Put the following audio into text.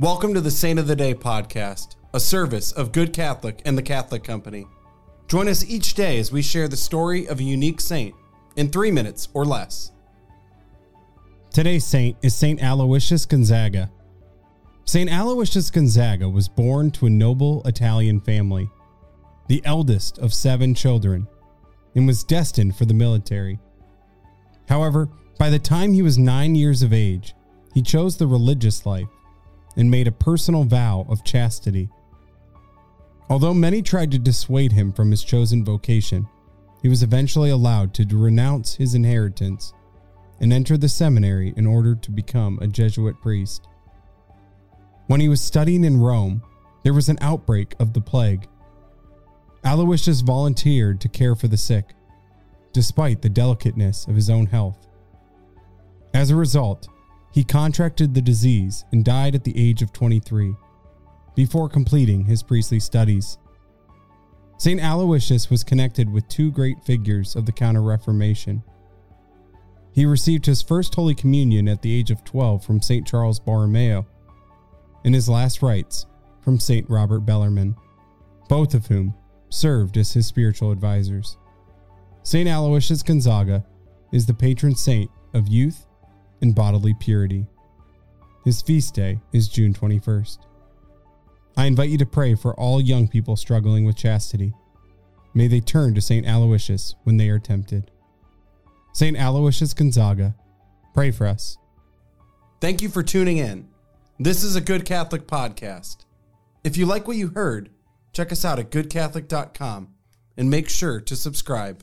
Welcome to the Saint of the Day podcast, a service of Good Catholic and the Catholic Company. Join us each day as we share the story of a unique saint in three minutes or less. Today's saint is Saint Aloysius Gonzaga. Saint Aloysius Gonzaga was born to a noble Italian family, the eldest of seven children, and was destined for the military. However, by the time he was nine years of age, he chose the religious life and made a personal vow of chastity. Although many tried to dissuade him from his chosen vocation, he was eventually allowed to renounce his inheritance and enter the seminary in order to become a Jesuit priest. When he was studying in Rome, there was an outbreak of the plague. Aloysius volunteered to care for the sick, despite the delicateness of his own health. As a result, he contracted the disease and died at the age of 23 before completing his priestly studies. St. Aloysius was connected with two great figures of the Counter Reformation. He received his first Holy Communion at the age of 12 from St. Charles Borromeo, and his last rites from St. Robert Bellarmine, both of whom served as his spiritual advisors. St. Aloysius Gonzaga is the patron saint of youth and bodily purity. His feast day is June 21st. I invite you to pray for all young people struggling with chastity. May they turn to St. Aloysius when they are tempted. St. Aloysius Gonzaga, pray for us. Thank you for tuning in. This is a Good Catholic podcast. If you like what you heard, check us out at goodcatholic.com and make sure to subscribe.